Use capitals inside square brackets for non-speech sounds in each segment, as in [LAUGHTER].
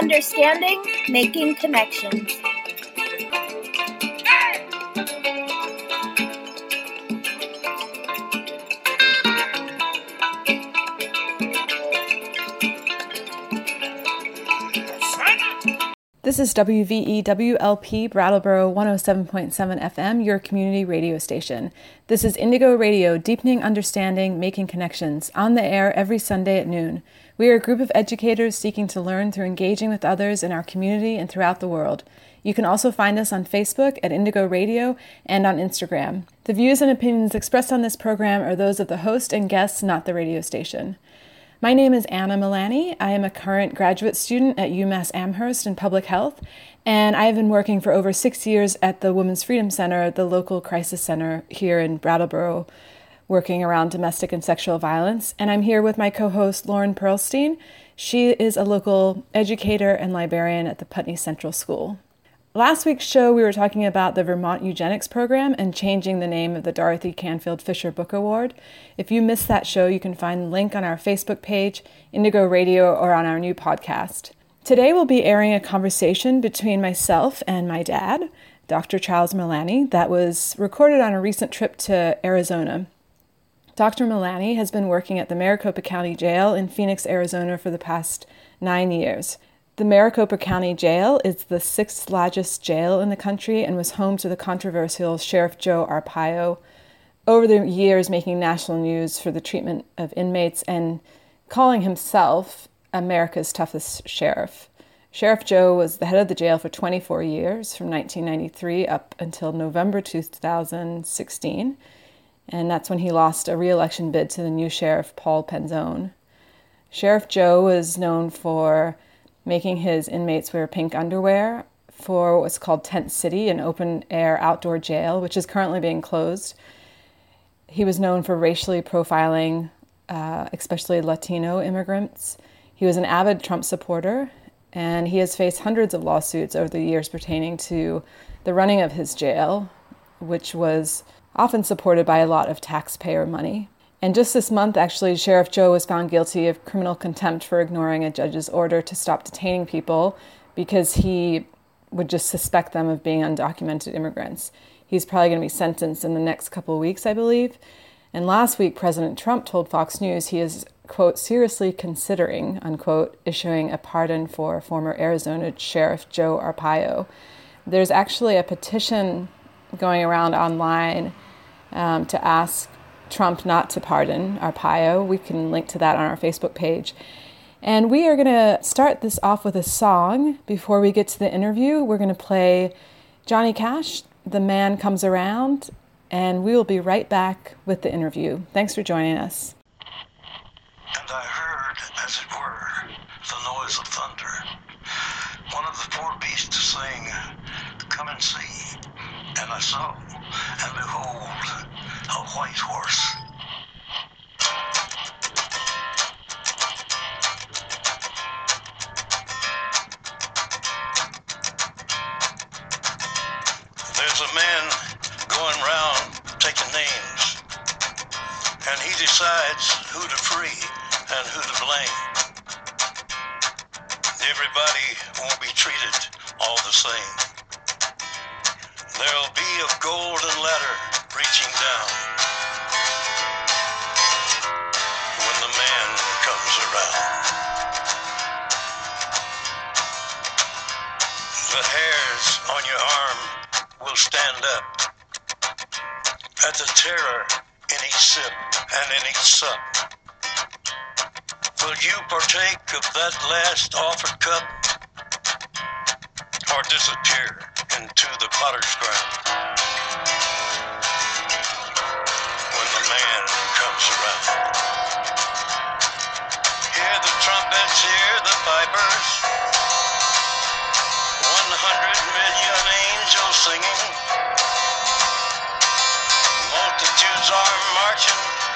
Understanding, making connections. This is WVEWLP Brattleboro 107.7 FM, your community radio station. This is Indigo Radio, deepening understanding, making connections, on the air every Sunday at noon. We are a group of educators seeking to learn through engaging with others in our community and throughout the world. You can also find us on Facebook at Indigo Radio and on Instagram. The views and opinions expressed on this program are those of the host and guests, not the radio station. My name is Anna Milani. I am a current graduate student at UMass Amherst in public health, and I have been working for over six years at the Women's Freedom Center, the local crisis center here in Brattleboro, working around domestic and sexual violence. And I'm here with my co host, Lauren Perlstein. She is a local educator and librarian at the Putney Central School. Last week's show, we were talking about the Vermont Eugenics Program and changing the name of the Dorothy Canfield Fisher Book Award. If you missed that show, you can find the link on our Facebook page, Indigo Radio, or on our new podcast. Today, we'll be airing a conversation between myself and my dad, Dr. Charles Milani, that was recorded on a recent trip to Arizona. Dr. Milani has been working at the Maricopa County Jail in Phoenix, Arizona for the past nine years. The Maricopa County Jail is the sixth largest jail in the country and was home to the controversial Sheriff Joe Arpaio, over the years making national news for the treatment of inmates and calling himself America's toughest sheriff. Sheriff Joe was the head of the jail for 24 years, from 1993 up until November 2016, and that's when he lost a re election bid to the new sheriff, Paul Penzone. Sheriff Joe was known for making his inmates wear pink underwear for what's called Tent City, an open air outdoor jail, which is currently being closed. He was known for racially profiling, uh, especially Latino immigrants. He was an avid Trump supporter, and he has faced hundreds of lawsuits over the years pertaining to the running of his jail, which was often supported by a lot of taxpayer money. And just this month, actually, Sheriff Joe was found guilty of criminal contempt for ignoring a judge's order to stop detaining people because he would just suspect them of being undocumented immigrants. He's probably going to be sentenced in the next couple of weeks, I believe. And last week, President Trump told Fox News he is, quote, seriously considering, unquote, issuing a pardon for former Arizona Sheriff Joe Arpaio. There's actually a petition going around online um, to ask Trump not to pardon Arpaio. We can link to that on our Facebook page. And we are going to start this off with a song before we get to the interview. We're going to play Johnny Cash, The Man Comes Around, and we will be right back with the interview. Thanks for joining us. And I heard, as it were, the noise of thunder. One of the four beasts saying, Come and see. And I saw, and behold, a white horse. Sup. Will you partake of that last offered cup or disappear into the potter's ground? When the man comes around. Hear the trumpets, hear the pipers. One hundred million angels singing. Multitudes are marching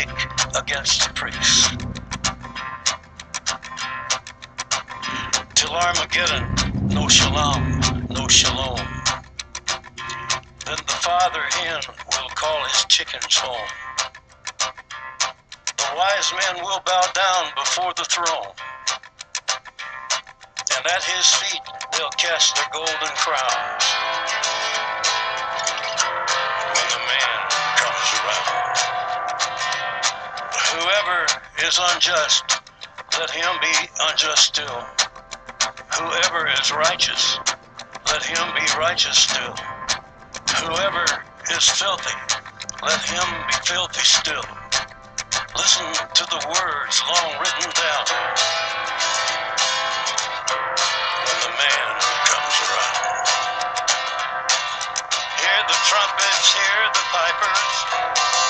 Kick against the pricks. Till Armageddon, no shalom, no shalom. Then the father hen will call his chickens home. The wise men will bow down before the throne. And at his feet they'll cast their golden crowns. When the man comes around. Whoever is unjust, let him be unjust still. Whoever is righteous, let him be righteous still. Whoever is filthy, let him be filthy still. Listen to the words long written down when the man comes around. Hear the trumpets, hear the pipers.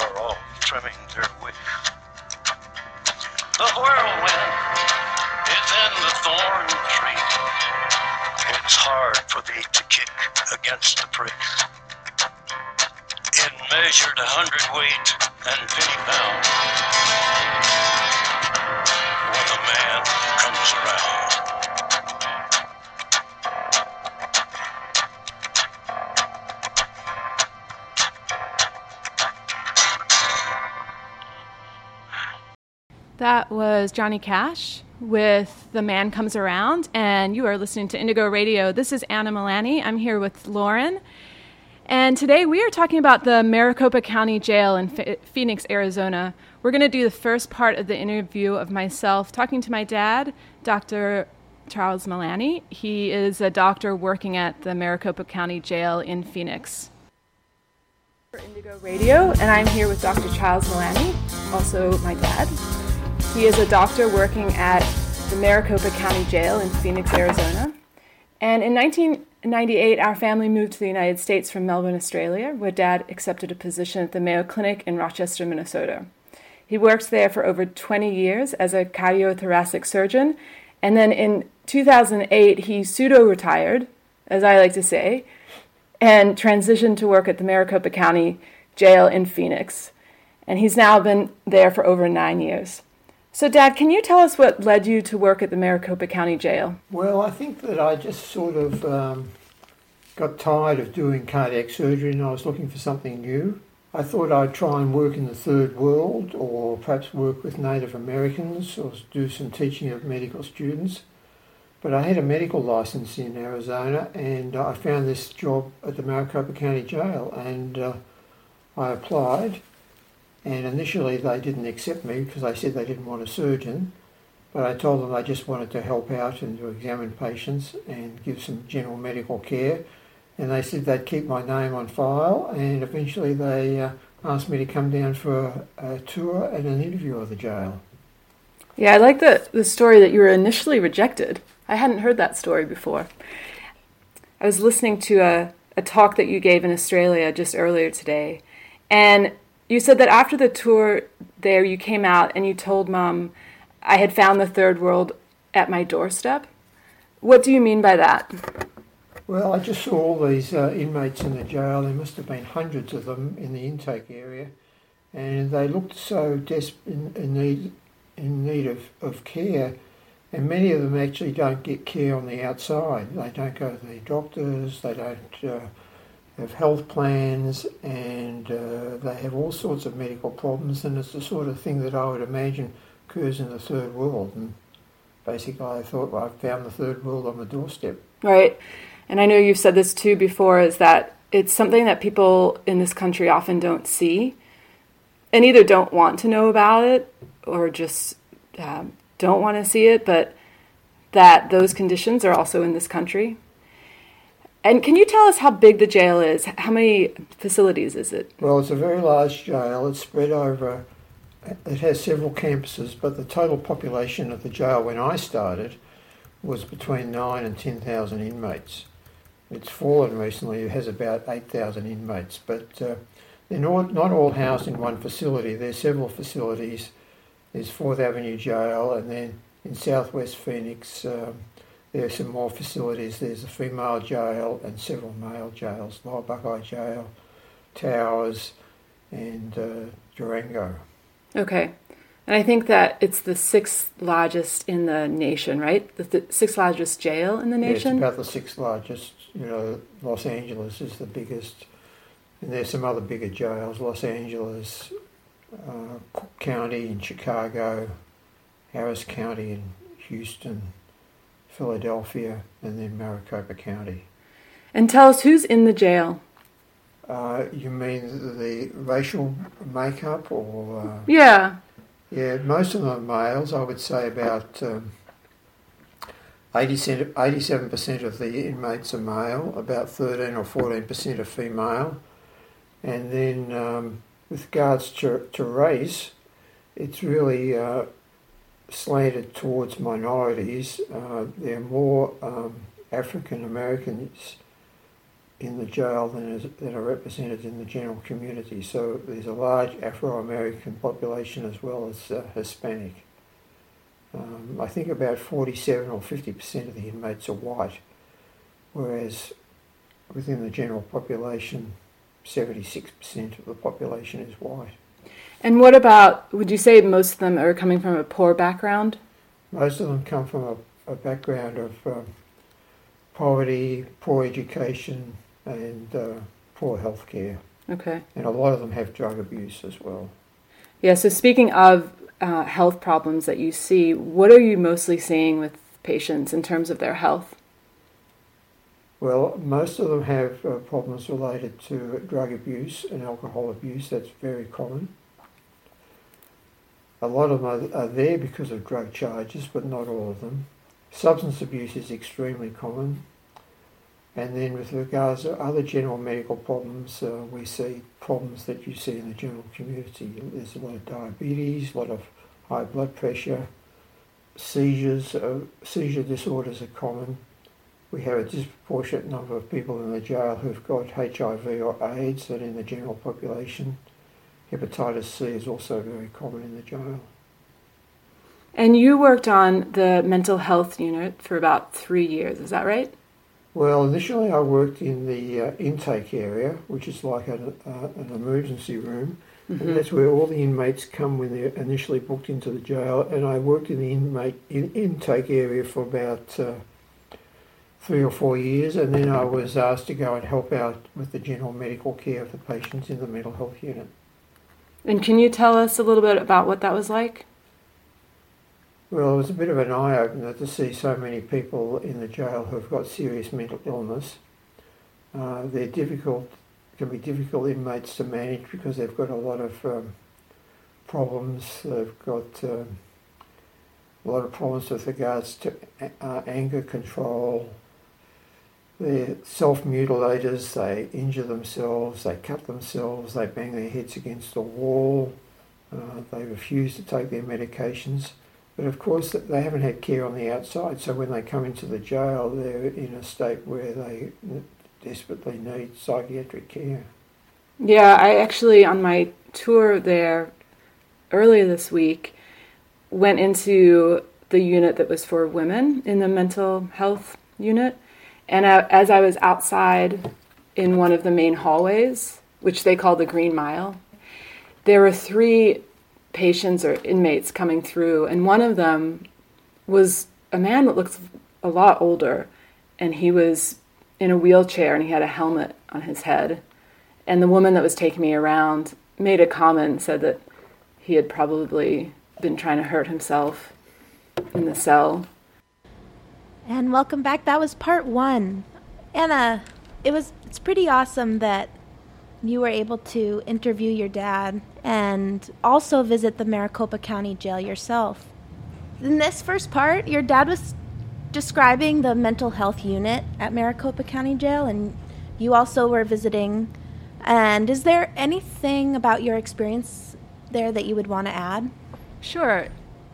are all trimming their wicks. The whirlwind is in the thorn tree. It's hard for thee to kick against the pricks. It measured a hundredweight and penny pound when the man comes around. That was Johnny Cash with The Man Comes Around, and you are listening to Indigo Radio. This is Anna Milani. I'm here with Lauren. And today we are talking about the Maricopa County Jail in Ph- Phoenix, Arizona. We're going to do the first part of the interview of myself talking to my dad, Dr. Charles Milani. He is a doctor working at the Maricopa County Jail in Phoenix. For Indigo Radio, and I'm here with Dr. Charles Milani, also my dad. He is a doctor working at the Maricopa County Jail in Phoenix, Arizona. And in 1998, our family moved to the United States from Melbourne, Australia, where dad accepted a position at the Mayo Clinic in Rochester, Minnesota. He worked there for over 20 years as a cardiothoracic surgeon, and then in 2008, he pseudo retired, as I like to say, and transitioned to work at the Maricopa County Jail in Phoenix. And he's now been there for over nine years. So, Dad, can you tell us what led you to work at the Maricopa County Jail? Well, I think that I just sort of um, got tired of doing cardiac surgery and I was looking for something new. I thought I'd try and work in the third world or perhaps work with Native Americans or do some teaching of medical students. But I had a medical license in Arizona and I found this job at the Maricopa County Jail and uh, I applied. And initially they didn't accept me because they said they didn't want a surgeon. But I told them I just wanted to help out and to examine patients and give some general medical care. And they said they'd keep my name on file. And eventually they uh, asked me to come down for a, a tour and an interview of the jail. Yeah, I like the, the story that you were initially rejected. I hadn't heard that story before. I was listening to a, a talk that you gave in Australia just earlier today, and you said that after the tour there, you came out and you told mom, I had found the third world at my doorstep. What do you mean by that? Well, I just saw all these uh, inmates in the jail. There must have been hundreds of them in the intake area, and they looked so desperate in, in need in need of, of care. And many of them actually don't get care on the outside. They don't go to the doctors. They don't uh, have health plans, and uh, they have all sorts of medical problems. And it's the sort of thing that I would imagine occurs in the third world. And basically, I thought well, I found the third world on the doorstep. Right. And I know you've said this too before is that it's something that people in this country often don't see and either don't want to know about it or just um, don't want to see it, but that those conditions are also in this country. And can you tell us how big the jail is? How many facilities is it? Well, it's a very large jail. It's spread over, it has several campuses, but the total population of the jail when I started was between 9 and 10,000 inmates. It's fallen recently, it has about 8,000 inmates, but uh, they're not, not all housed in one facility. There's several facilities. There's Fourth Avenue Jail, and then in southwest Phoenix, um, there are some more facilities. There's a female jail and several male jails, Lower Buckeye Jail, Towers, and uh, Durango. Okay. And I think that it's the sixth largest in the nation, right? The th- sixth largest jail in the nation? Yeah, it's about the sixth largest. You know, Los Angeles is the biggest and there's some other bigger jails, Los Angeles, uh, Cook County in Chicago, Harris County in Houston, Philadelphia, and then Maricopa County. And tell us who's in the jail. Uh, you mean the racial makeup, or uh, yeah, yeah, most of them are males. I would say about um, 87 percent of the inmates are male, about thirteen or fourteen percent are female, and then um, with regards to, to race, it's really uh, slanted towards minorities. Uh, there are more um, African Americans in the jail than, is, are represented in the general community. So there's a large Afro American population as well as uh, Hispanic. Um, I think about 47 or 50% of the inmates are white, whereas within the general population, 76% of the population is white. And what about, would you say most of them are coming from a poor background? Most of them come from a, a background of um, poverty, poor education, and uh, poor health care. Okay. And a lot of them have drug abuse as well. Yeah, so speaking of uh, health problems that you see, what are you mostly seeing with patients in terms of their health? Well, most of them have uh, problems related to drug abuse and alcohol abuse. That's very common. A lot of them are, are there because of drug charges, but not all of them. Substance abuse is extremely common. And then with regards to other general medical problems, uh, we see problems that you see in the general community. There's a lot of diabetes, a lot of high blood pressure, seizures, uh, seizure disorders are common we have a disproportionate number of people in the jail who've got HIV or AIDS than in the general population. Hepatitis C is also very common in the jail. And you worked on the mental health unit for about three years, is that right? Well, initially I worked in the uh, intake area, which is like an, uh, an emergency room. Mm-hmm. And that's where all the inmates come when they're initially booked into the jail. And I worked in the inmate in, intake area for about uh, three or four years, and then I was asked to go and help out with the general medical care of the patients in the mental health unit. And can you tell us a little bit about what that was like? Well, it was a bit of an eye opener to see so many people in the jail who've got serious mental illness. Uh, they're difficult, can be difficult inmates to manage because they've got a lot of um, problems. They've got um, a lot of problems with regards to uh, anger control, they're self-mutilators, they injure themselves, they cut themselves, they bang their heads against the wall, uh, they refuse to take their medications. But of course, they haven't had care on the outside, so when they come into the jail, they're in a state where they desperately need psychiatric care. Yeah, I actually, on my tour there earlier this week, went into the unit that was for women in the mental health unit and I, as I was outside in one of the main hallways, which they call the Green Mile, there were three patients or inmates coming through, and one of them was a man that looked a lot older, and he was in a wheelchair and he had a helmet on his head. And the woman that was taking me around made a comment said that he had probably been trying to hurt himself in the cell. And welcome back. That was part one. Anna, it was it's pretty awesome that you were able to interview your dad and also visit the Maricopa County Jail yourself. In this first part, your dad was describing the mental health unit at Maricopa County Jail, and you also were visiting. And is there anything about your experience there that you would want to add? Sure.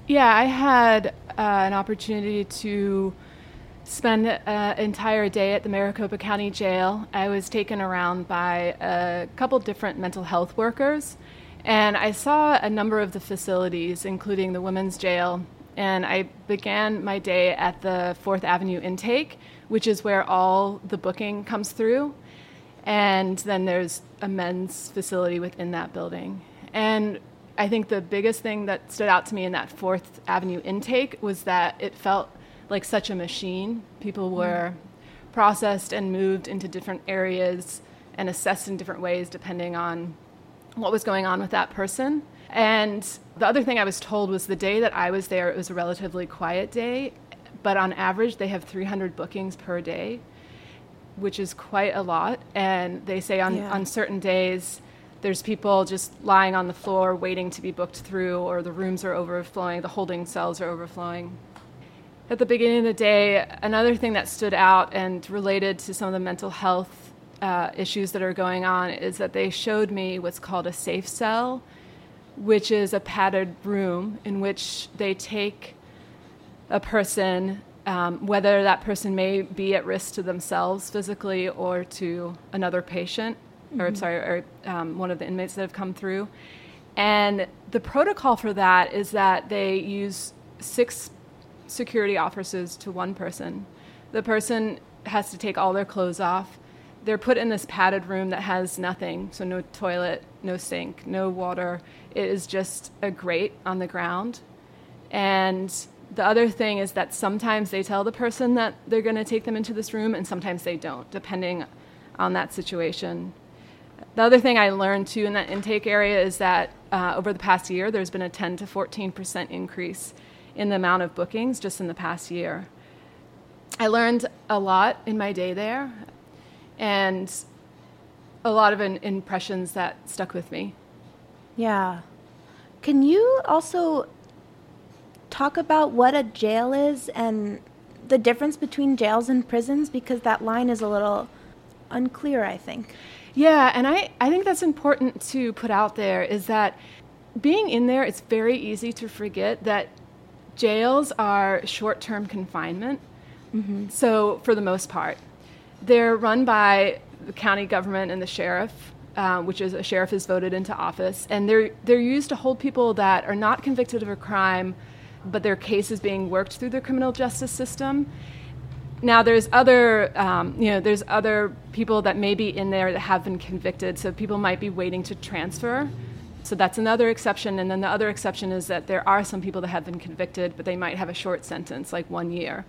Yeah, I had uh, an opportunity to spend an entire day at the Maricopa County Jail. I was taken around by a couple different mental health workers, and I saw a number of the facilities, including the women's jail. And I began my day at the Fourth Avenue intake, which is where all the booking comes through. And then there's a men's facility within that building. And I think the biggest thing that stood out to me in that Fourth Avenue intake was that it felt like such a machine. People were mm. processed and moved into different areas and assessed in different ways depending on what was going on with that person. And the other thing I was told was the day that I was there, it was a relatively quiet day, but on average, they have 300 bookings per day, which is quite a lot. And they say on, yeah. on certain days, there's people just lying on the floor waiting to be booked through, or the rooms are overflowing, the holding cells are overflowing at the beginning of the day, another thing that stood out and related to some of the mental health uh, issues that are going on is that they showed me what's called a safe cell, which is a padded room in which they take a person, um, whether that person may be at risk to themselves physically or to another patient, mm-hmm. or sorry, or um, one of the inmates that have come through. And the protocol for that is that they use six security officers to one person. The person has to take all their clothes off. They're put in this padded room that has nothing, so no toilet, no sink, no water. It is just a grate on the ground. And the other thing is that sometimes they tell the person that they're going to take them into this room, and sometimes they don't, depending on that situation. The other thing I learned too in that intake area is that uh, over the past year, there's been a 10 to 14 percent increase in the amount of bookings just in the past year. I learned a lot in my day there and a lot of an impressions that stuck with me. Yeah. Can you also talk about what a jail is and the difference between jails and prisons? Because that line is a little unclear, I think. Yeah, and I, I think that's important to put out there is that being in there, it's very easy to forget that jails are short term confinement. Mm-hmm. So, for the most part, they're run by the county government and the sheriff, uh, which is a sheriff is voted into office, and they're they're used to hold people that are not convicted of a crime, but their case is being worked through the criminal justice system. Now, there's other um, you know there's other people that may be in there that have been convicted, so people might be waiting to transfer so that's another exception. And then the other exception is that there are some people that have been convicted, but they might have a short sentence, like one year.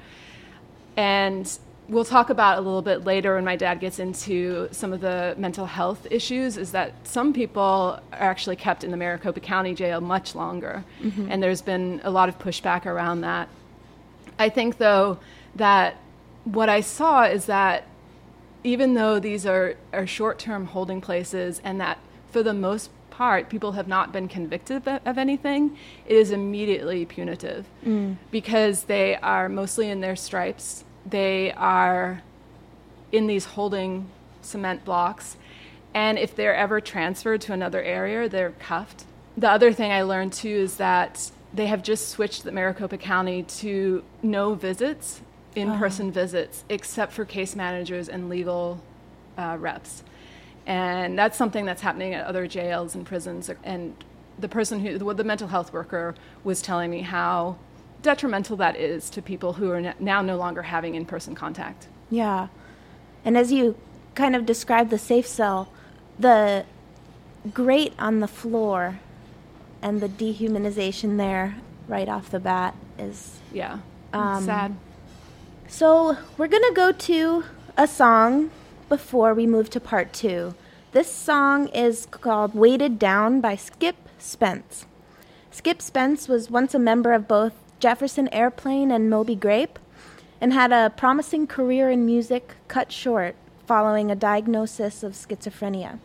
And we'll talk about a little bit later when my dad gets into some of the mental health issues is that some people are actually kept in the Maricopa County jail much longer. Mm-hmm. And there's been a lot of pushback around that. I think, though, that what I saw is that even though these are, are short term holding places and that for the most part, people have not been convicted of anything, it is immediately punitive mm. because they are mostly in their stripes. They are in these holding cement blocks. And if they're ever transferred to another area, they're cuffed. The other thing I learned too is that they have just switched the Maricopa County to no visits, in person oh. visits, except for case managers and legal uh, reps. And that's something that's happening at other jails and prisons. And the person who, the, the mental health worker, was telling me how detrimental that is to people who are now no longer having in person contact. Yeah. And as you kind of described the safe cell, the grate on the floor and the dehumanization there right off the bat is. Yeah. Um, sad. So we're going to go to a song before we move to part two. This song is called Weighted Down by Skip Spence. Skip Spence was once a member of both Jefferson Airplane and Moby Grape and had a promising career in music cut short following a diagnosis of schizophrenia.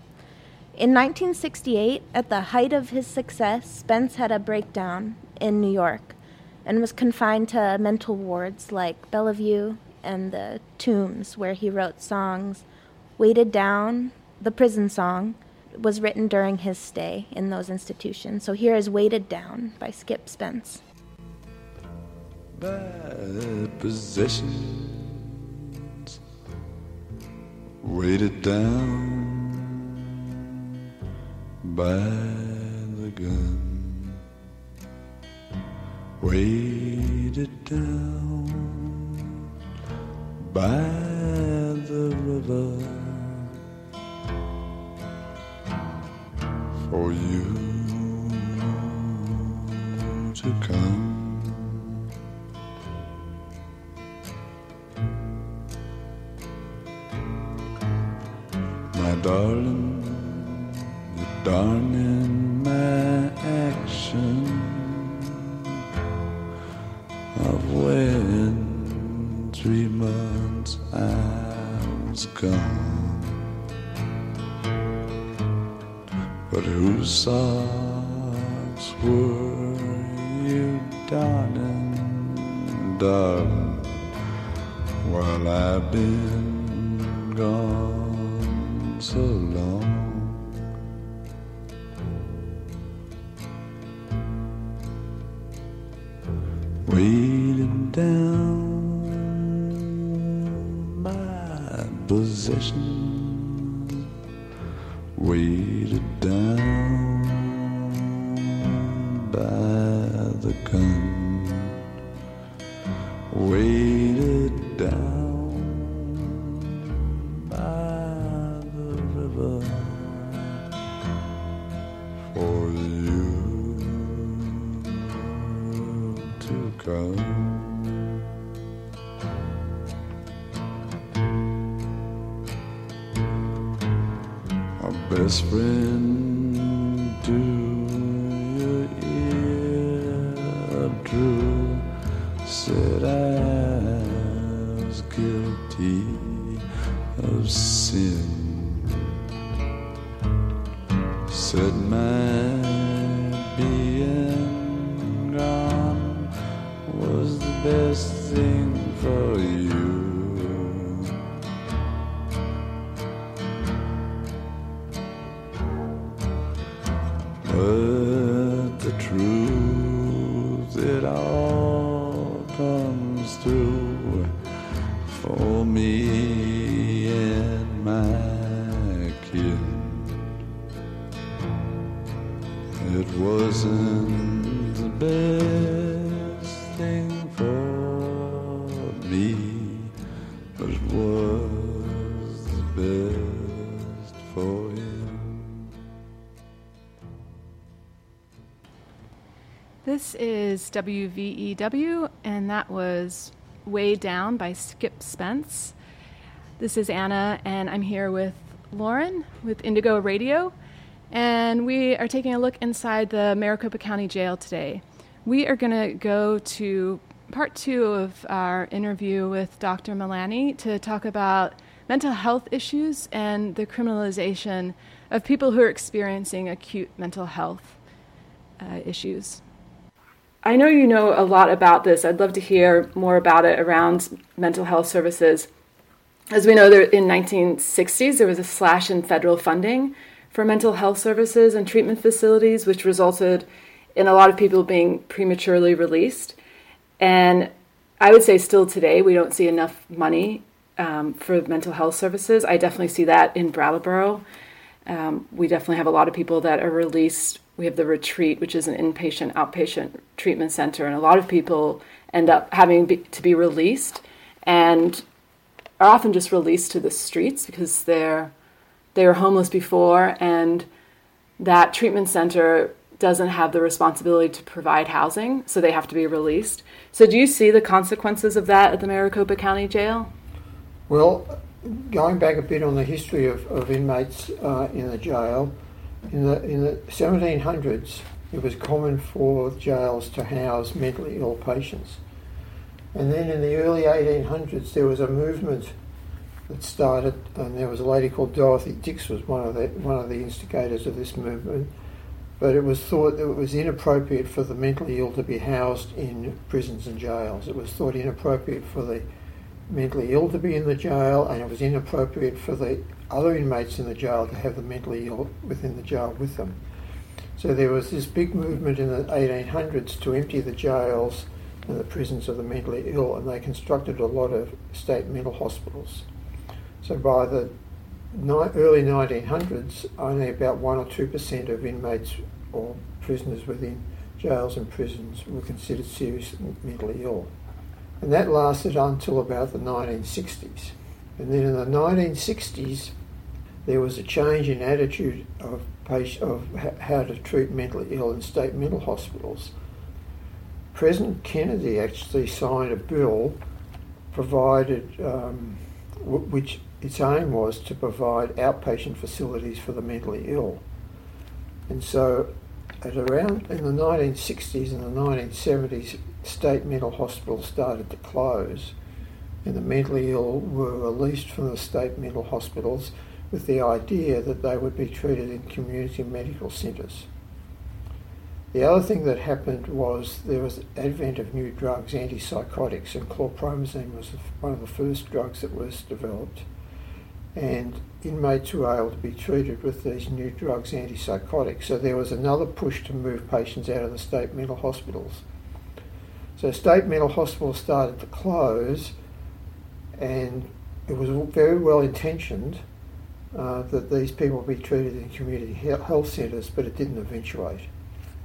In 1968, at the height of his success, Spence had a breakdown in New York and was confined to mental wards like Bellevue and the Tombs, where he wrote songs. Weighted Down, the prison song, was written during his stay in those institutions. So here is Weighted Down by Skip Spence. Bad possessions weighted down by the gun, weighted down by the river for you to come. My darling, you're darning my action of when three months I was gone. Whose socks were you darning, darling, while I've been gone so long? Weighted down my possessions, weighted down is WVEW, and that was Way Down by Skip Spence. This is Anna, and I'm here with Lauren with Indigo Radio, and we are taking a look inside the Maricopa County Jail today. We are going to go to part two of our interview with Dr. Milani to talk about mental health issues and the criminalization of people who are experiencing acute mental health uh, issues. I know you know a lot about this. I'd love to hear more about it around mental health services. As we know, there, in 1960s, there was a slash in federal funding for mental health services and treatment facilities, which resulted in a lot of people being prematurely released. And I would say still today, we don't see enough money um, for mental health services. I definitely see that in Brattleboro. Um, we definitely have a lot of people that are released. We have the retreat, which is an inpatient, outpatient treatment center, and a lot of people end up having be, to be released and are often just released to the streets because they're they were homeless before, and that treatment center doesn't have the responsibility to provide housing, so they have to be released. So, do you see the consequences of that at the Maricopa County Jail? Well, going back a bit on the history of, of inmates uh, in the jail, in the in the 1700s, it was common for jails to house mentally ill patients, and then in the early 1800s, there was a movement that started, and there was a lady called Dorothy Dix was one of the one of the instigators of this movement. But it was thought that it was inappropriate for the mentally ill to be housed in prisons and jails. It was thought inappropriate for the mentally ill to be in the jail, and it was inappropriate for the other inmates in the jail to have the mentally ill within the jail with them. So there was this big movement in the 1800s to empty the jails and the prisons of the mentally ill, and they constructed a lot of state mental hospitals. So by the early 1900s, only about 1 or 2% of inmates or prisoners within jails and prisons were considered seriously mentally ill. And that lasted until about the 1960s. And then in the 1960s, there was a change in attitude of, patient, of how to treat mentally ill in state mental hospitals. President Kennedy actually signed a bill provided, um, which its aim was to provide outpatient facilities for the mentally ill. And so, at around in the 1960s and the 1970s, state mental hospitals started to close, and the mentally ill were released from the state mental hospitals with the idea that they would be treated in community medical centres. The other thing that happened was there was advent of new drugs, antipsychotics, and chlorpromazine was one of the first drugs that was developed. And inmates were able to be treated with these new drugs, antipsychotics. So there was another push to move patients out of the state mental hospitals. So state mental hospitals started to close, and it was very well intentioned uh, that these people be treated in community health centres, but it didn't eventuate.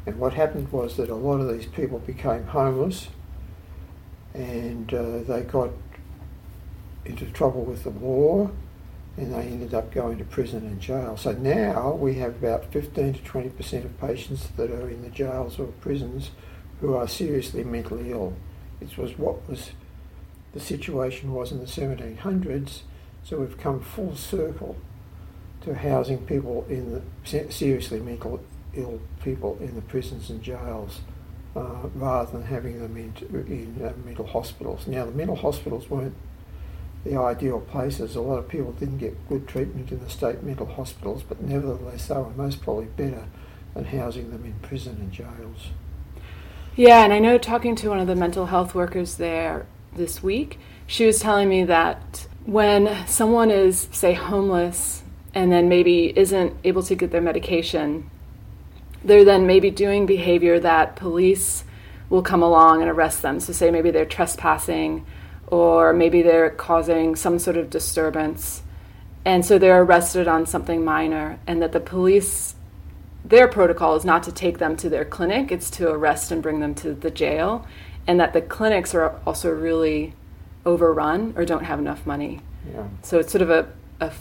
And what happened was that a lot of these people became homeless and uh, they got into trouble with the law and they ended up going to prison and jail. So now we have about 15 to 20% of patients that are in the jails or prisons who are seriously mentally ill. It was what was the situation was in the 1700s, so we've come full circle to housing people in the seriously mental ill people in the prisons and jails uh, rather than having them in, in uh, mental hospitals. Now, the mental hospitals weren't the ideal places. A lot of people didn't get good treatment in the state mental hospitals, but nevertheless, they were most probably better than housing them in prison and jails. Yeah, and I know talking to one of the mental health workers there this week, she was telling me that when someone is, say, homeless and then maybe isn't able to get their medication, they're then maybe doing behavior that police will come along and arrest them. So, say maybe they're trespassing or maybe they're causing some sort of disturbance. And so they're arrested on something minor, and that the police, their protocol is not to take them to their clinic, it's to arrest and bring them to the jail. And that the clinics are also really overrun or don't have enough money. Yeah. So it's sort of a, a,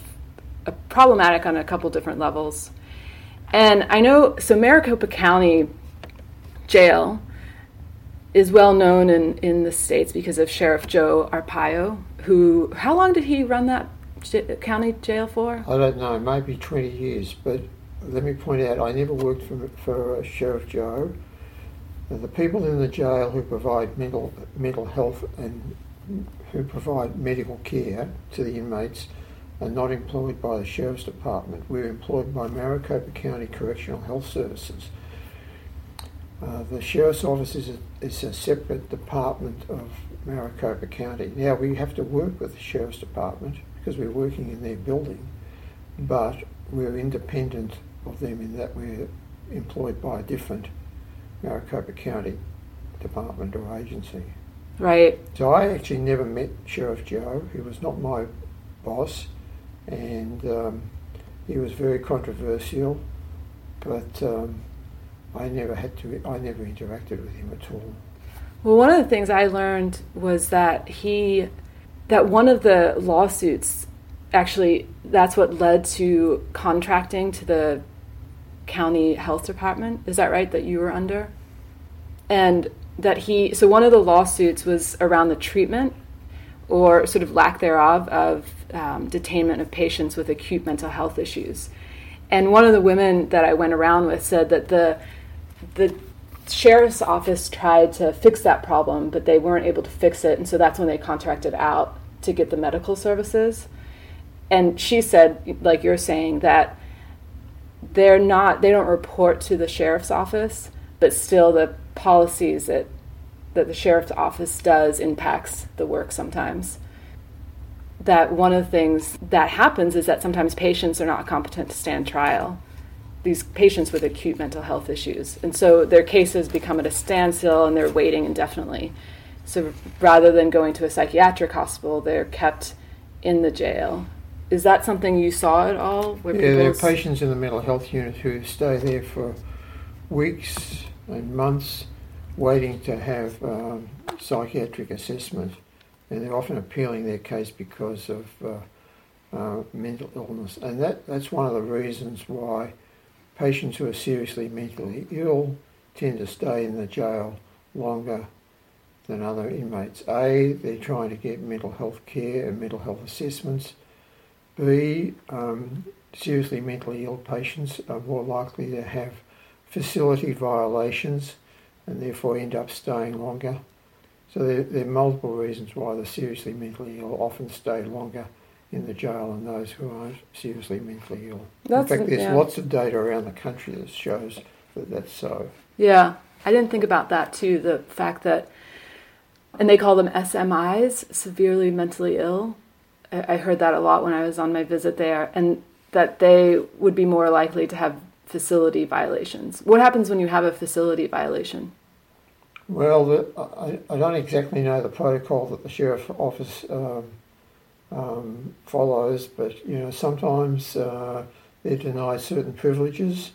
a problematic on a couple different levels. And I know, so Maricopa County Jail is well known in, in the States because of Sheriff Joe Arpaio, who, how long did he run that j- county jail for? I don't know, maybe 20 years, but let me point out I never worked for, for uh, Sheriff Joe. The people in the jail who provide mental, mental health and who provide medical care to the inmates are not employed by the Sheriff's Department. We're employed by Maricopa County Correctional Health Services. Uh, the Sheriff's Office is a, is a separate department of Maricopa County. Now, we have to work with the Sheriff's Department because we're working in their building, but we're independent of them in that we're employed by a different Maricopa County department or agency. Right. So I actually never met Sheriff Joe. He was not my boss, and um, he was very controversial. But um, I never had to. I never interacted with him at all. Well, one of the things I learned was that he, that one of the lawsuits, actually, that's what led to contracting to the county health department. Is that right? That you were under, and that he. So one of the lawsuits was around the treatment, or sort of lack thereof, of um, detainment of patients with acute mental health issues. And one of the women that I went around with said that the the sheriff's office tried to fix that problem, but they weren't able to fix it, and so that's when they contracted out to get the medical services. and she said, like you're saying, that they're not, they don't report to the sheriff's office, but still the policies that that the sheriff's office does impacts the work sometimes. That one of the things that happens is that sometimes patients are not competent to stand trial. These patients with acute mental health issues. And so their cases become at a standstill and they're waiting indefinitely. So rather than going to a psychiatric hospital, they're kept in the jail. Is that something you saw at all? yeah, there are patients in the mental health unit who stay there for weeks and months waiting to have um, psychiatric assessment, and they're often appealing their case because of uh, uh, mental illness. And that, that's one of the reasons why patients who are seriously mentally ill tend to stay in the jail longer than other inmates. A, they're trying to get mental health care and mental health assessments. B, um, seriously mentally ill patients are more likely to have facility violations and therefore end up staying longer. So there, there, are multiple reasons why the seriously mentally ill often stay longer in the jail than those who aren't seriously mentally ill. That's in fact, there's yeah. lots of data around the country that shows that that's so. Yeah, I didn't think about that too. The fact that, and they call them SMIs, severely mentally ill. I, I heard that a lot when I was on my visit there, and that they would be more likely to have facility violations. What happens when you have a facility violation? Well, the, I, I, don't exactly know the protocol that the sheriff's office um, um, follows, but you know sometimes uh, they're denied certain privileges.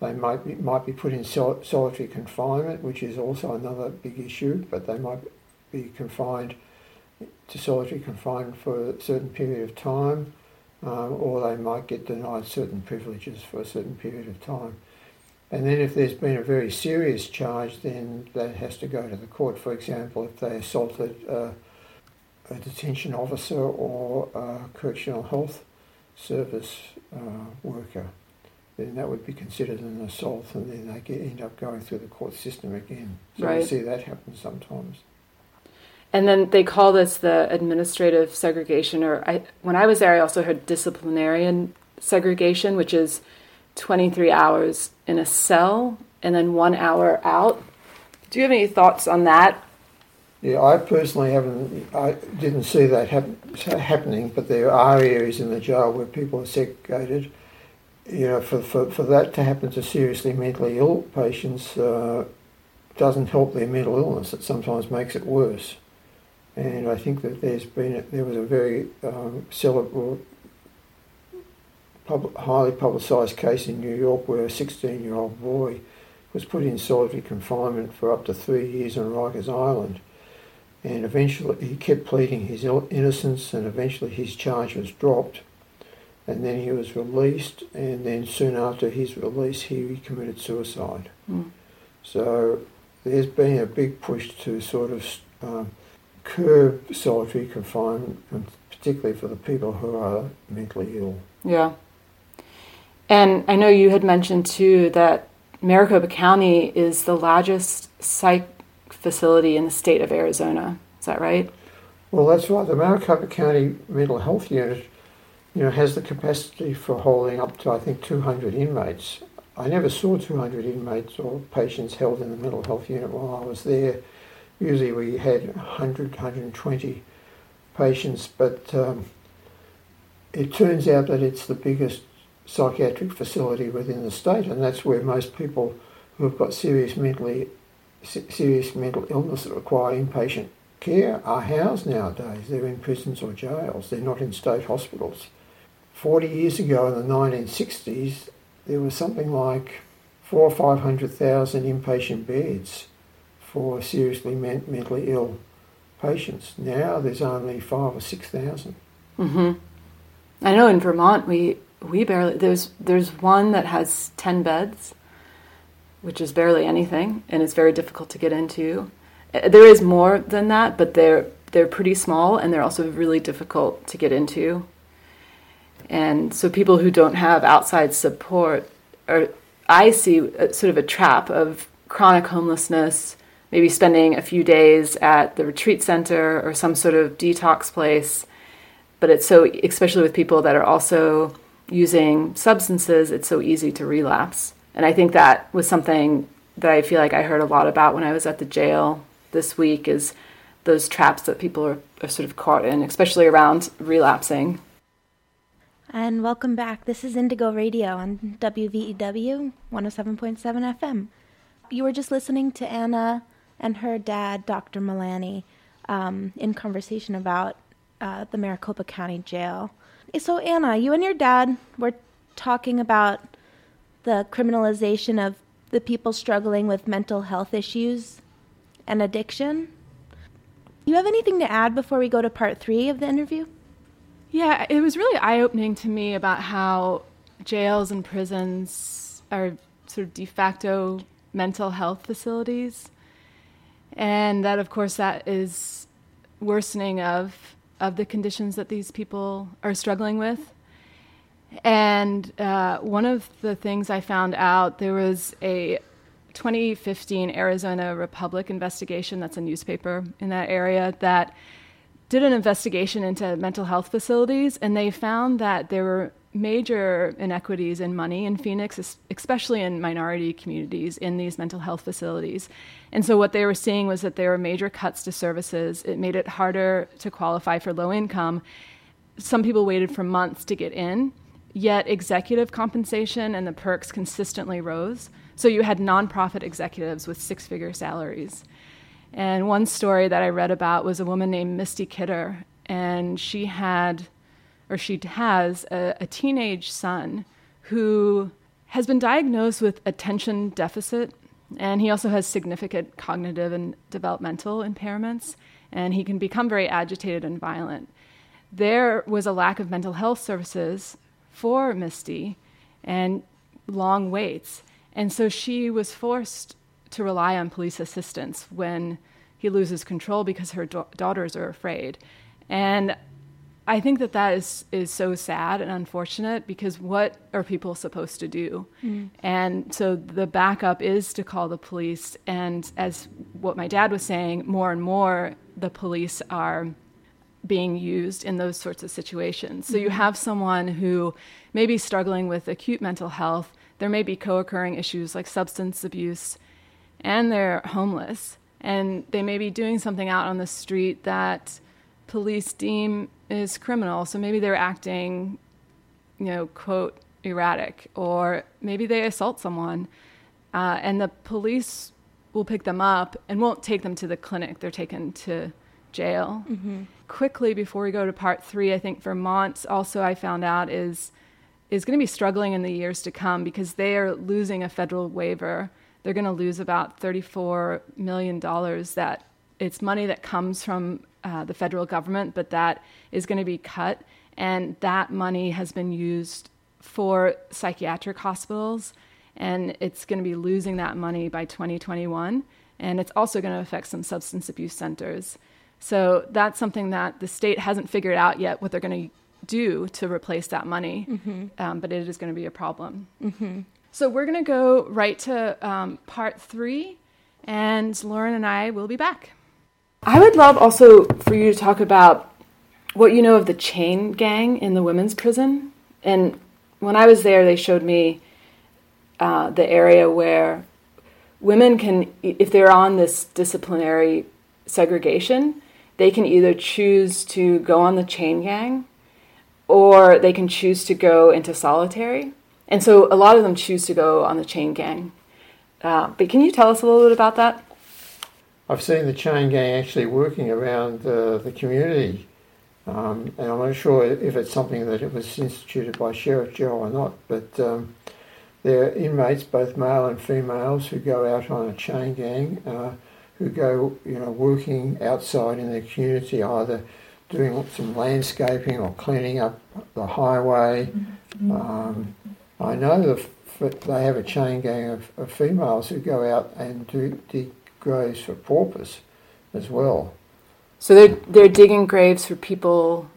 They might be, might be put in sol- solitary confinement, which is also another big issue. But they might be confined to solitary confinement for a certain period of time um, or they might get denied certain privileges for a certain period of time. And then if there's been a very serious charge, then that has to go to the court. For example, if they assaulted uh, a detention officer or a correctional health service uh, worker, then that would be considered an assault, and then they get, end up going through the court system again. So right. See that happen sometimes and then they call this the administrative segregation or I, when i was there i also heard disciplinarian segregation which is 23 hours in a cell and then one hour out. Do you have any thoughts on that? Yeah i personally haven't i didn't see that happening but there are areas in the jail where people are segregated. You know for, for, for that to happen to seriously mentally ill patients uh, doesn't help their mental illness. It sometimes makes it worse and I think that there's been there was a very um, celebrable, pub, highly publicised case in New York where a 16-year-old boy was put in solitary confinement for up to three years on Rikers Island, and eventually he kept pleading his innocence, and eventually his charge was dropped, and then he was released, and then soon after his release he committed suicide. Mm. So there's been a big push to sort of um, curb solitary confinement, and particularly for the people who are mentally ill. Yeah. And I know you had mentioned too that Maricopa County is the largest psych facility in the state of Arizona. Is that right? Well, that's right. The Maricopa County Mental Health Unit, you know, has the capacity for holding up to I think 200 inmates. I never saw 200 inmates or patients held in the mental health unit while I was there usually we had 100, 120 patients, but um, it turns out that it's the biggest psychiatric facility within the state, and that's where most people who have got serious mentally serious mental illness that require inpatient care are housed nowadays. They're in prisons or jails. They're not in state hospitals. Forty years ago, in the 1960s, there was something like four or five hundred thousand inpatient beds for seriously men- mentally ill patients. Now there's only five or six thousand. Mm-hmm. I know in Vermont we we barely there's there's one that has ten beds, which is barely anything, and it's very difficult to get into. Uh, there is more than that, but they're they're pretty small and they're also really difficult to get into. And so people who don't have outside support are I see a, sort of a trap of chronic homelessness maybe spending a few days at the retreat center or some sort of detox place but it's so especially with people that are also using substances, it's so easy to relapse. And I think that was something that I feel like I heard a lot about when I was at the jail this week is those traps that people are, are sort of caught in, especially around relapsing. And welcome back. This is Indigo Radio on WVEW 107.7 FM. You were just listening to Anna and her dad, Dr. Milani, um, in conversation about uh, the Maricopa County Jail. So, Anna, you and your dad were talking about the criminalization of the people struggling with mental health issues and addiction. You have anything to add before we go to part three of the interview? Yeah, it was really eye opening to me about how jails and prisons are sort of de facto mental health facilities. And that, of course, that is worsening of, of the conditions that these people are struggling with. And uh, one of the things I found out, there was a 2015 Arizona Republic investigation, that's a newspaper in that area, that did an investigation into mental health facilities, and they found that there were major inequities in money in Phoenix, especially in minority communities in these mental health facilities. And so, what they were seeing was that there were major cuts to services. It made it harder to qualify for low income. Some people waited for months to get in, yet, executive compensation and the perks consistently rose. So, you had nonprofit executives with six figure salaries. And one story that I read about was a woman named Misty Kidder, and she had, or she has, a, a teenage son who has been diagnosed with attention deficit, and he also has significant cognitive and developmental impairments, and he can become very agitated and violent. There was a lack of mental health services for Misty and long waits. And so she was forced to rely on police assistance when he loses control because her da- daughters are afraid. And I think that that is, is so sad and unfortunate because what are people supposed to do? Mm. And so the backup is to call the police. And as what my dad was saying, more and more the police are being used in those sorts of situations. So mm-hmm. you have someone who may be struggling with acute mental health, there may be co occurring issues like substance abuse, and they're homeless and they may be doing something out on the street that police deem is criminal. So maybe they're acting, you know, quote, erratic, or maybe they assault someone, uh, and the police will pick them up and won't take them to the clinic. They're taken to jail. Mm-hmm. Quickly before we go to part three, I think Vermont also I found out is is going to be struggling in the years to come because they are losing a federal waiver they're going to lose about $34 million that it's money that comes from uh, the federal government, but that is going to be cut. And that money has been used for psychiatric hospitals, and it's going to be losing that money by 2021. And it's also going to affect some substance abuse centers. So that's something that the state hasn't figured out yet what they're going to do to replace that money, mm-hmm. um, but it is going to be a problem. Mm-hmm. So we're going to go right to um, part three, and Lauren and I will be back. I would love also for you to talk about what you know of the chain gang in the women's prison. And when I was there, they showed me uh, the area where women can, if they're on this disciplinary segregation, they can either choose to go on the chain gang or they can choose to go into solitary. And so a lot of them choose to go on the chain gang. Uh, but can you tell us a little bit about that? I've seen the chain gang actually working around uh, the community. Um, and I'm not sure if it's something that it was instituted by Sheriff Joe or not, but um, they're inmates, both male and females, who go out on a chain gang, uh, who go, you know, working outside in the community, either doing some landscaping or cleaning up the highway, mm-hmm. um, I know that they have a chain gang of, of, females who go out and do dig graves for paupers as well. So they're, they're digging graves for people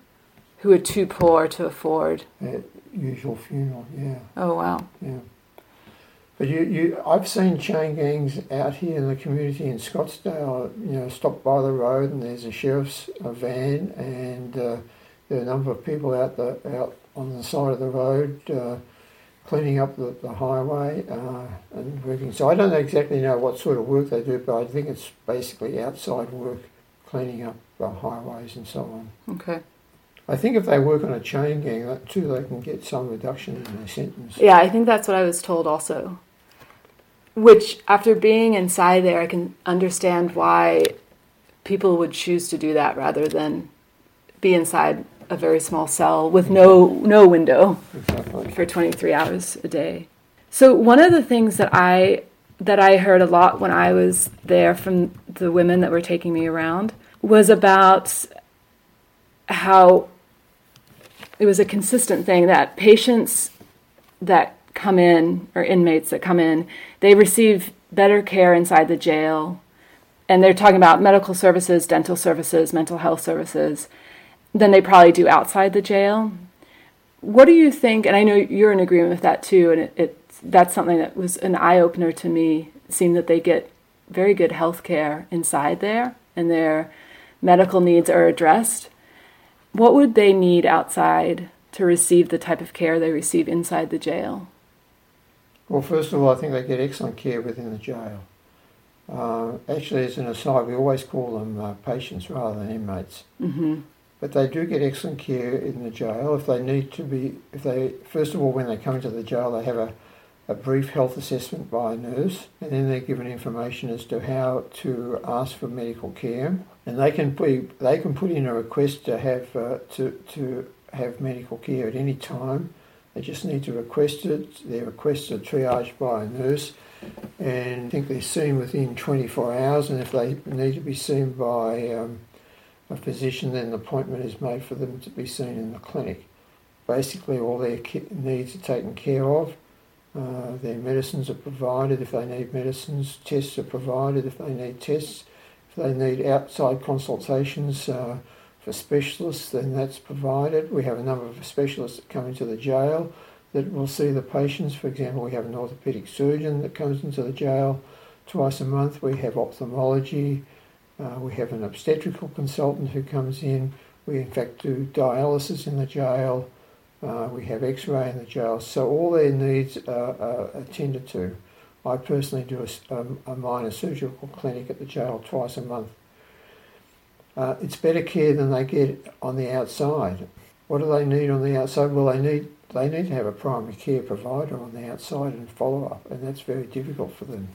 who are too poor to afford. usual funeral, yeah. Oh wow. Yeah. But you, you, I've seen chain gangs out here in the community in Scottsdale. You know, stop by the road and there's a sheriff's van, and uh, There are a number of people out the out on the side of the road uh, cleaning up the, the highway uh, and working. So I don't exactly know what sort of work they do, but I think it's basically outside work, cleaning up uh, highways and so on. Okay. I think if they work on a chain gang, that too, they can get some reduction in their sentence. Yeah, I think that's what I was told also. Which, after being inside there, I can understand why people would choose to do that rather than be inside a very small cell with no no window Exactly. for 23 hours a day. So one of the things that I that I heard a lot when I was there from the women that were taking me around was about how it was a consistent thing that patients that come in or inmates that come in they receive better care inside the jail and they're talking about medical services dental services mental health services than they probably do outside the jail what do you think and i know you're in agreement with that too and it, it that's something that was an eye-opener to me seemed that they get very good health care inside there and their medical needs are addressed what would they need outside to receive the type of care they receive inside the jail Well, first of all, I think they get excellent care within the jail. Uh, actually, as an aside, we always call them uh, patients rather than inmates. hmm But they do get excellent care in the jail. If they need to be, if they, first of all, when they come into the jail, they have a, a brief health assessment by a nurse, and then they're given information as to how to ask for medical care. And they can they can put in a request to have uh, to to have medical care at any time. They just need to request it. Their requests are triaged by a nurse, and I think they're seen within 24 hours. And if they need to be seen by um, a physician, then an appointment is made for them to be seen in the clinic. Basically, all their needs are taken care of. Uh, their medicines are provided if they need medicines. Tests are provided if they need tests. If they need outside consultations uh, for specialists, then that's provided. We have a number of specialists that come into the jail that will see the patients. For example, we have an orthopaedic surgeon that comes into the jail twice a month. We have ophthalmology. Uh, we have an obstetrical consultant who comes in. We, in fact, do dialysis in the jail. Uh, we have x ray in the jail. So, all their needs are, are attended to. I personally do a um, a, minor surgical clinic at the jail twice a month. Uh, it's better care than they get on the outside. What do they need on the outside? Well, they need they need to have a primary care provider on the outside and follow up, and that's very difficult for them,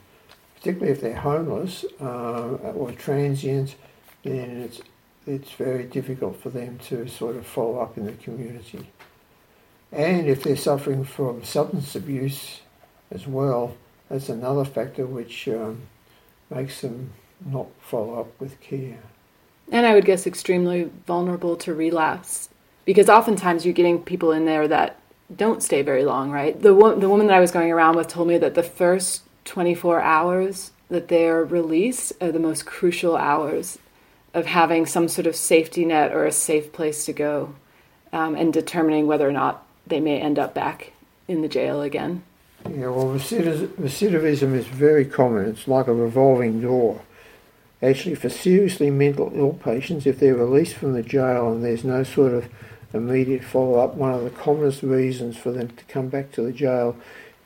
particularly if they're homeless uh, or transient. Then it's it's very difficult for them to sort of follow up in the community. And if they're suffering from substance abuse as well, that's another factor which um, makes them not follow up with care. and i would guess extremely vulnerable to relapse because oftentimes you're getting people in there that don't stay very long right the, wo- the woman that i was going around with told me that the first 24 hours that they're released are the most crucial hours of having some sort of safety net or a safe place to go um, and determining whether or not they may end up back in the jail again Yeah, well, recidivism is very common. It's like a revolving door. Actually, for seriously mental ill patients, if they're released from the jail and there's no sort of immediate follow up, one of the commonest reasons for them to come back to the jail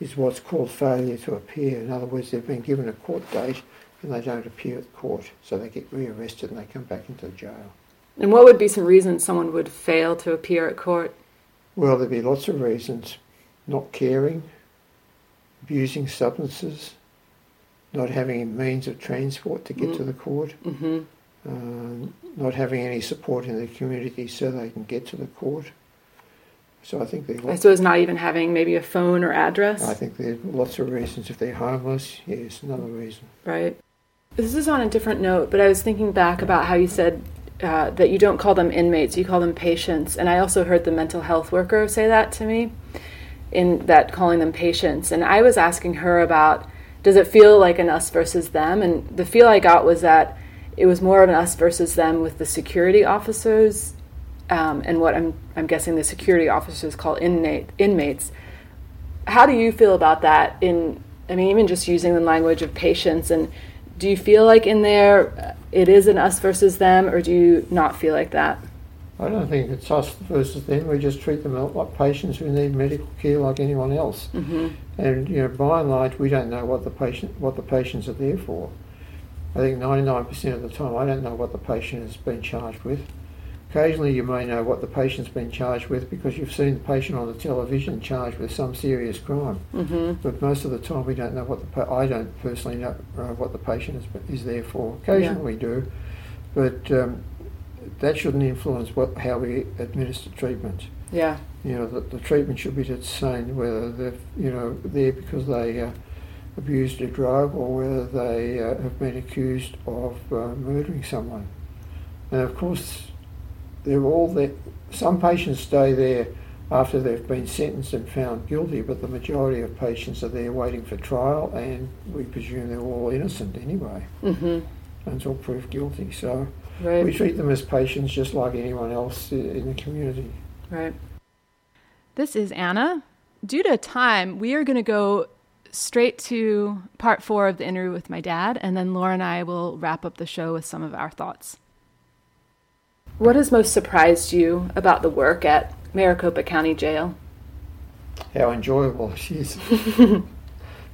is what's called failure to appear. In other words, they've been given a court date and they don't appear at court, so they get rearrested and they come back into the jail. and what would be some reasons someone would fail to appear at court Well, there'd be lots of reasons. Not caring, abusing substances, not having means of transport to get to the court, hmm um, not having any support in the community so they can get to the court. So I think are i suppose not even having maybe a phone or address I think there are lots of reasons. If they're homeless, yes, another reason. Right. This is on a different note, but I was thinking back about how you said uh, that you don't call them inmates, you call them patients. And I also heard the mental health worker say that to me, in that calling them patients. And I was asking her about does it feel like an us versus them? And the feel I got was that it was more of an us versus them with the security officers. Um, and what I'm, I'm guessing the security officers call inmate, inmates. How do you feel about that? In I mean, even just using the language of patients, and do you feel like in there uh, it is an us versus them, or do you not feel like that? I don't think it's us versus them. We just treat them like patients who need medical care like anyone else. Mm-hmm. And you know, by and large, we don't know what the patient what the patients are there for. I think 99% of the time, I don't know what the patient has been charged with. Occasionally, you may know what the patient's been charged with because you've seen the patient on the television charged with some serious crime. Mm-hmm. But most of the time, we don't know what the pa- I don't personally know uh, what the patient is, is there for. Occasionally, we do, but um, that shouldn't influence what how we administer treatment. Yeah. You know, the, the treatment should be the same whether they're you know there because they uh, abused a drug or whether they uh, have been accused of uh, murdering someone. And of course, they're all there. Some patients stay there after they've been sentenced and found guilty, but the majority of patients are there waiting for trial, and we presume they're all innocent anyway Mm-hmm. until proved guilty. So Right. we treat them as patients just like anyone else in the community. Right. This is Anna. Due to time, we are going to go straight to part four of the interview with my dad, and then Laura and I will wrap up the show with some of our thoughts. What has most surprised you about the work at Maricopa County Jail? how enjoyable [LAUGHS] it is.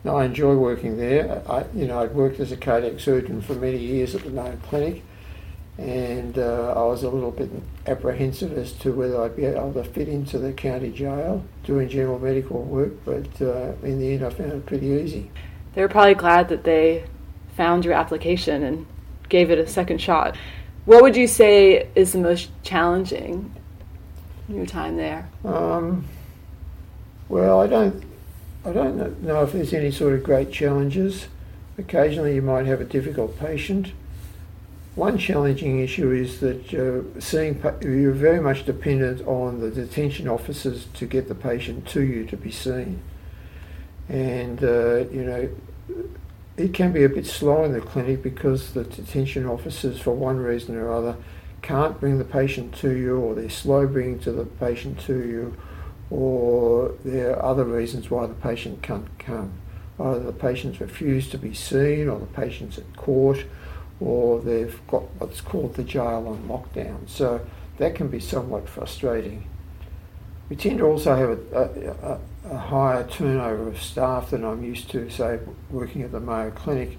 no, I enjoy working there. I, you know, I'd worked as a cardiac surgeon for many years at the Mayo Clinic, and uh, I was a little bit apprehensive as to whether I'd be able to fit into the county jail doing general medical work. But uh, in the end, I found it pretty easy. They were probably glad that they found your application and gave it a second shot. What would you say is the most challenging in your time there? Um, well, I don't, I don't know if there's any sort of great challenges. Occasionally, you might have a difficult patient. One challenging issue is that uh, seeing pa- you're very much dependent on the detention officers to get the patient to you to be seen, and uh, you know it can be a bit slow in the clinic because the detention officers, for one reason or other, can't bring the patient to you, or they're slow bringing to the patient to you, or there are other reasons why the patient can't come. Either the patient's refused to be seen, or the patient's at court, or they've got what's called the jail on lockdown. So that can be somewhat frustrating. We tend to also have a, a, a higher turnover of staff than I'm used to, say, working at the Mayo Clinic,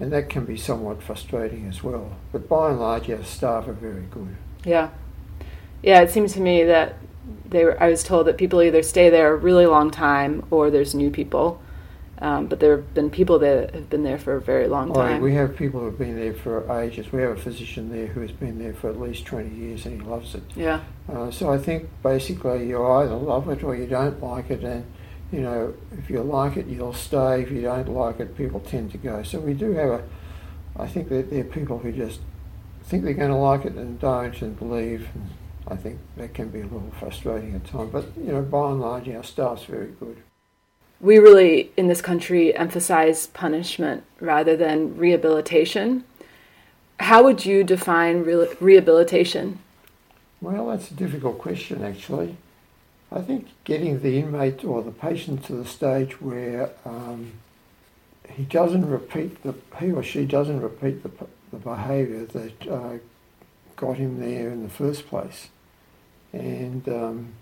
and that can be somewhat frustrating as well. But by and large, our staff are very good. Yeah. Yeah, it seems to me that they were, I was told that people either stay there a really long time or there's new people. Um, but there have been people that have been there for a very long time. we have people who have been there for ages. We have a physician there who has been there for at least 20 years and he loves it. yeah. Uh, so I think basically you either love it or you don't like it, and you know if you like it you'll stay. If you don't like it, people tend to go. So we do have a. I think that there are people who just think they're going to like it and don't and believe. And I think that can be a little frustrating at times, but you know by and large our staff's very good. We really, in this country, emphasize punishment rather than rehabilitation. How would you define re- rehabilitation? Well, that's a difficult question, actually. I think getting the inmate or the patient to the stage where um, he doesn't repeat the he or she doesn't repeat the, the behaviour that uh, got him there in the first place, and um,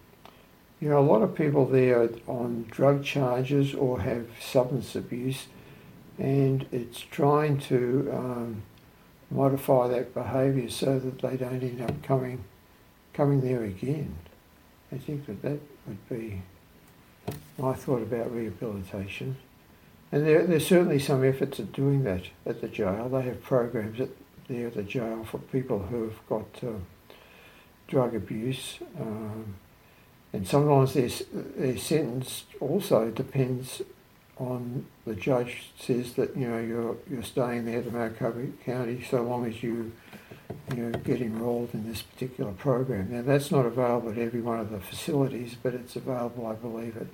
you know a lot of people there are on drug charges or have substance abuse, and it's trying to um, modify that behaviour so that they don't end up coming coming there again. I think that that would be my thought about rehabilitation. And there, there's certainly some efforts at doing that at the jail. They have programs at, there at the jail for people who have got uh, drug abuse. Um, and sometimes their, their sentence also depends on the judge says that you know you're you're staying there at the Maricopa County so long as you you know, get enrolled in this particular program. Now, that's not available at every one of the facilities, but it's available, I believe, at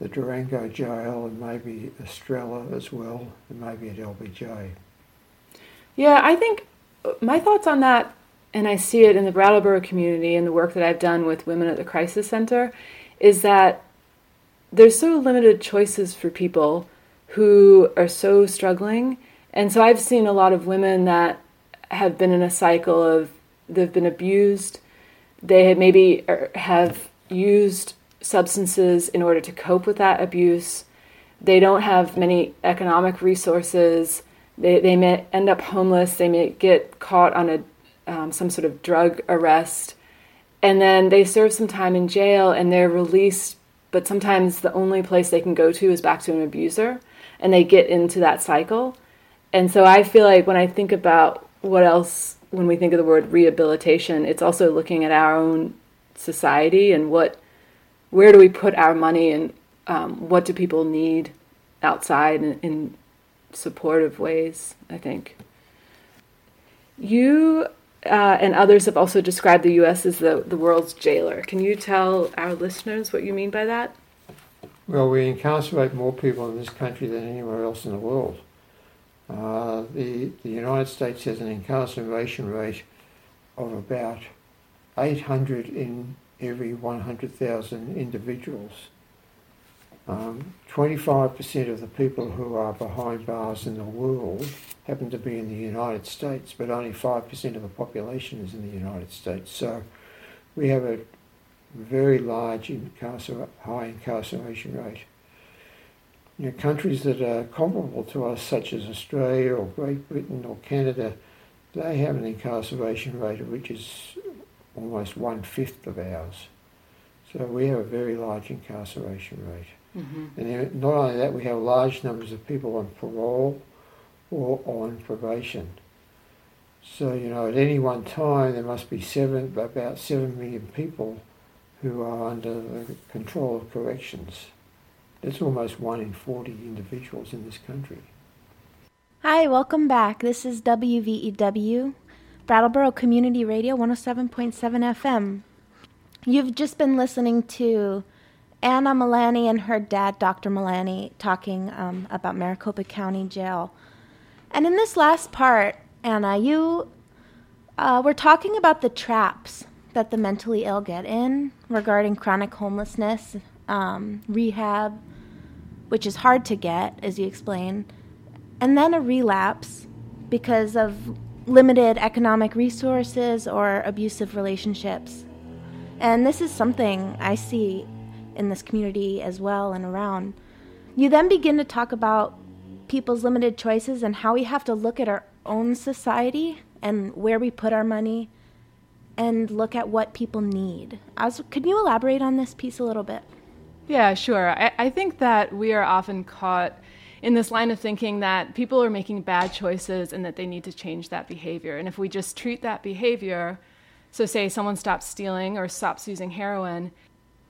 the Durango Jail and maybe Estrella as well, and maybe at LBJ. Yeah, I think uh, my thoughts on that, and I see it in the Brattleboro community and the work that I've done with women at the crisis center, is that there's so limited choices for people who are so struggling. And so I've seen a lot of women that have been in a cycle of they've been abused they maybe er, have used substances in order to cope with that abuse. They don't have many economic resources. They, they may end up homeless. They may get caught on a um, some sort of drug arrest, and then they serve some time in jail and they're released. But sometimes the only place they can go to is back to an abuser, and they get into that cycle. And so I feel like when I think about what else, when we think of the word rehabilitation, it's also looking at our own society and what, where do we put our money and um, what do people need outside in, in supportive ways, I think. You uh, and others have also described the U.S. as the, the world's jailer. Can you tell our listeners what you mean by that? Well, we incarcerate more people in this country than anywhere else in the world. Uh, the, the United States has an incarceration rate of about 800 in every 100,000 individuals. Um, 25% of the people who are behind bars in the world happen to be in the United States, but only 5% of the population is in the United States. So we have a very large incarcer- high incarceration rate. You know, countries that are comparable to us, such as Australia or Great Britain or Canada, they have an incarceration rate which is almost one fifth of ours. So we have a very large incarceration rate. Mm-hmm. And not only that, we have large numbers of people on parole or on probation. So, you know, at any one time, there must be seven, about seven million people who are under the control of corrections. That's almost one in 40 individuals in this country. Hi, welcome back. This is WVEW, Brattleboro Community Radio 107.7 FM. You've just been listening to Anna Milani and her dad, Dr. Milani, talking um, about Maricopa County Jail. And in this last part, Anna, you uh, were talking about the traps that the mentally ill get in regarding chronic homelessness, um, rehab, which is hard to get, as you explain, and then a relapse because of limited economic resources or abusive relationships. And this is something I see in this community as well and around. You then begin to talk about people's limited choices and how we have to look at our own society and where we put our money and look at what people need. As, could you elaborate on this piece a little bit? Yeah, sure. I, I think that we are often caught in this line of thinking that people are making bad choices and that they need to change that behavior. And if we just treat that behavior, so say someone stops stealing or stops using heroin,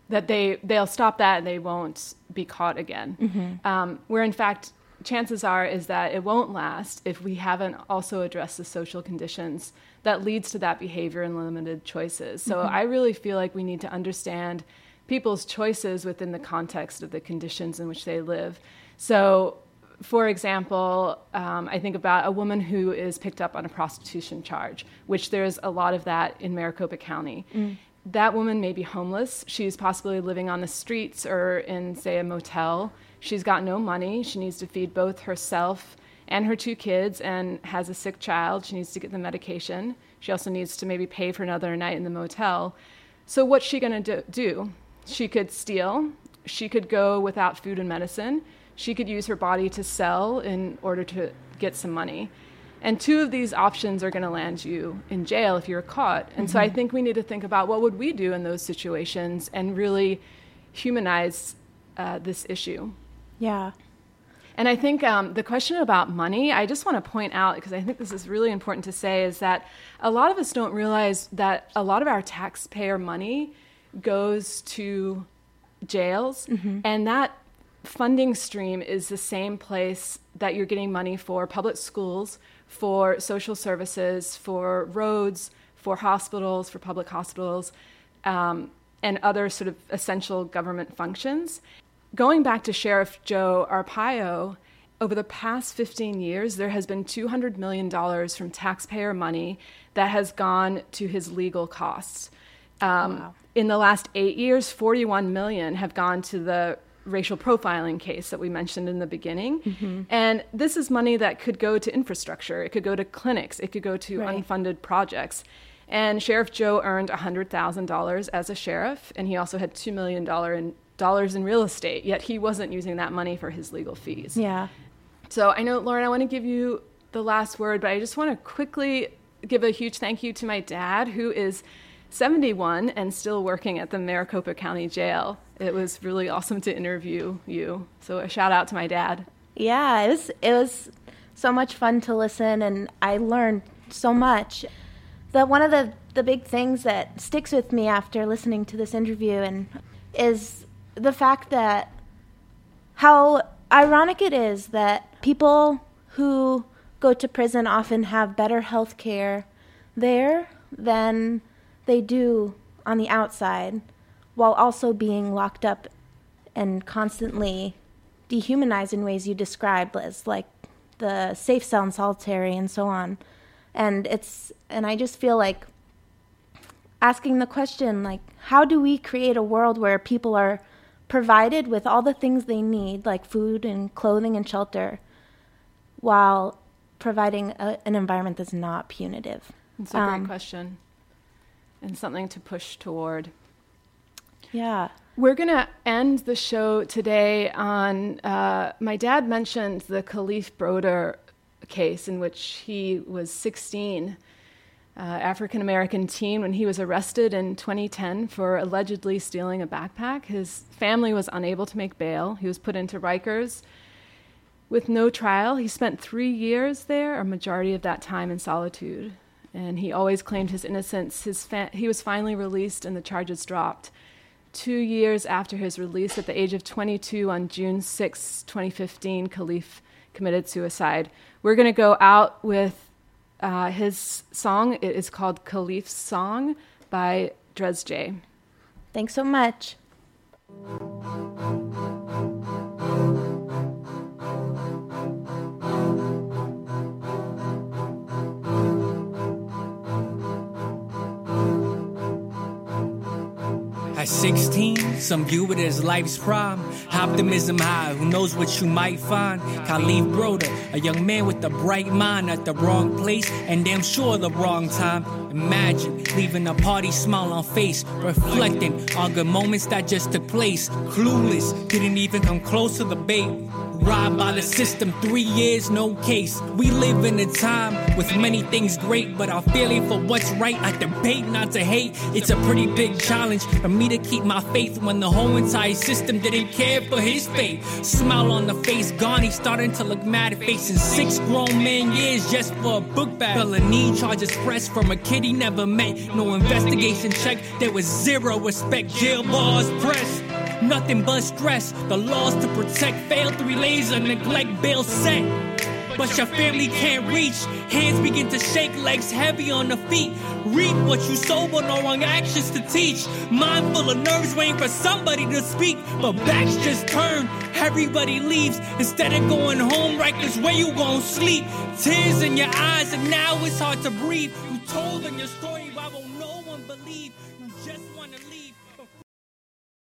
that they they'll stop that and they won't be caught again. Mm-hmm. Um, where in fact, chances are is that it won't last if we haven't also addressed the social conditions that leads to that behavior and limited choices. So mm-hmm. I really feel like we need to understand people's choices within the context of the conditions in which they live. So for example, um, I think about a woman who is picked up on a prostitution charge, which there's a lot of that in Maricopa County. Mm that woman may be homeless. She's possibly living on the streets or in, say, a motel. She's got no money. She needs to feed both herself and her two kids and has a sick child. She needs to get the medication. She also needs to maybe pay for another night in the motel. So, what's she going to do? She could steal. She could go without food and medicine. She could use her body to sell in order to get some money. And two of these options are going to land you in jail if you're caught. And mm-hmm. so I mm-hmm. think we need to think about what would we do in those situations and really humanize uh, this issue. Yeah. And I think um, the question about money, I just want to point out, because I think this is really important to say, is that a lot of us don't realize that a lot of our taxpayer money goes to jails, mm-hmm. and that funding stream is the same place that you're getting money for public schools, for social services, for roads, for hospitals, for public hospitals, um, and other sort of essential government functions. Going back to Sheriff Joe Arpaio, over the past 15 years, there has been $200 million from taxpayer money that has gone to his legal costs. Um, wow. In the last eight years, 41 million have gone to the racial profiling case that we mentioned in the beginning. Mm-hmm. And this is money that could go to infrastructure, it could go to clinics, it could go to right. unfunded projects. And Sheriff Joe earned $100,000 as a sheriff, and he also had $2 million in dollars in real estate, yet he wasn't using that money for his legal fees. Yeah. So I know, Lauren, I want to give you the last word, but I just want to quickly give a huge thank you to my dad, who is 71 and still working at the Maricopa County Jail. It was really awesome to interview you. So a shout out to my dad. Yeah, it was it was so much fun to listen and I learned so much. The one of the the big things that sticks with me after listening to this interview and is the fact that how ironic it is that people who go to prison often have better health care there than they do on the outside while also being locked up and constantly dehumanized in ways you described as like the safe cell and solitary and so on. And it's and i just feel like asking the question like how do we create a world where people are provided with all the things they need like food and clothing and shelter while providing a, an environment that's not punitive? It's a Um, great question and something to push toward. yeah We're going to end the show today on. Uh, my dad mentioned the Kalief Browder case in which he was 16, uh, African American teen, when he was arrested in 2010 for allegedly stealing a backpack. His family was unable to make bail. He was put into Rikers with no trial. He spent three years there, a majority of that time in solitude. And he always claimed his innocence. His fa- he was finally released and the charges dropped two years after his release at the age of 22 on June 6, 2015, Kalief committed suicide. We're going to go out with uh, his song. It is called Kalief's Song by Drez J. thanks so much At 16, some view it as life's prime. Optimism high, who knows what you might find. Kalief Browder, a young man with a bright mind at the wrong place and damn sure the wrong time. Imagine leaving a party smile on face, reflecting on good moments that just took place. Clueless, didn't even come close to the bait. Robbed by the system, three years, no case. We live in a time with many things great, but our feeling for what's right, I debate not to hate. It's a pretty big challenge for me to keep my faith when the whole entire system didn't care for his fate. Smile on the face, gone, he's starting to look mad, facing six grown man years just for a book bag. Felony charges pressed from a kid he never met. No investigation check, there was zero respect. Jail bars pressed. Nothing but stress. The laws to protect fail through laser neglect bail set. But your family can't reach. Hands begin to shake, legs heavy on the feet. Reap what you sow, but no wrong actions to teach. Mind full of nerves, waiting for somebody to speak. But backs just turn, everybody leaves. Instead of going home, Rikers, where you gon' sleep? Tears in your eyes, and now it's hard to breathe. You told them your story.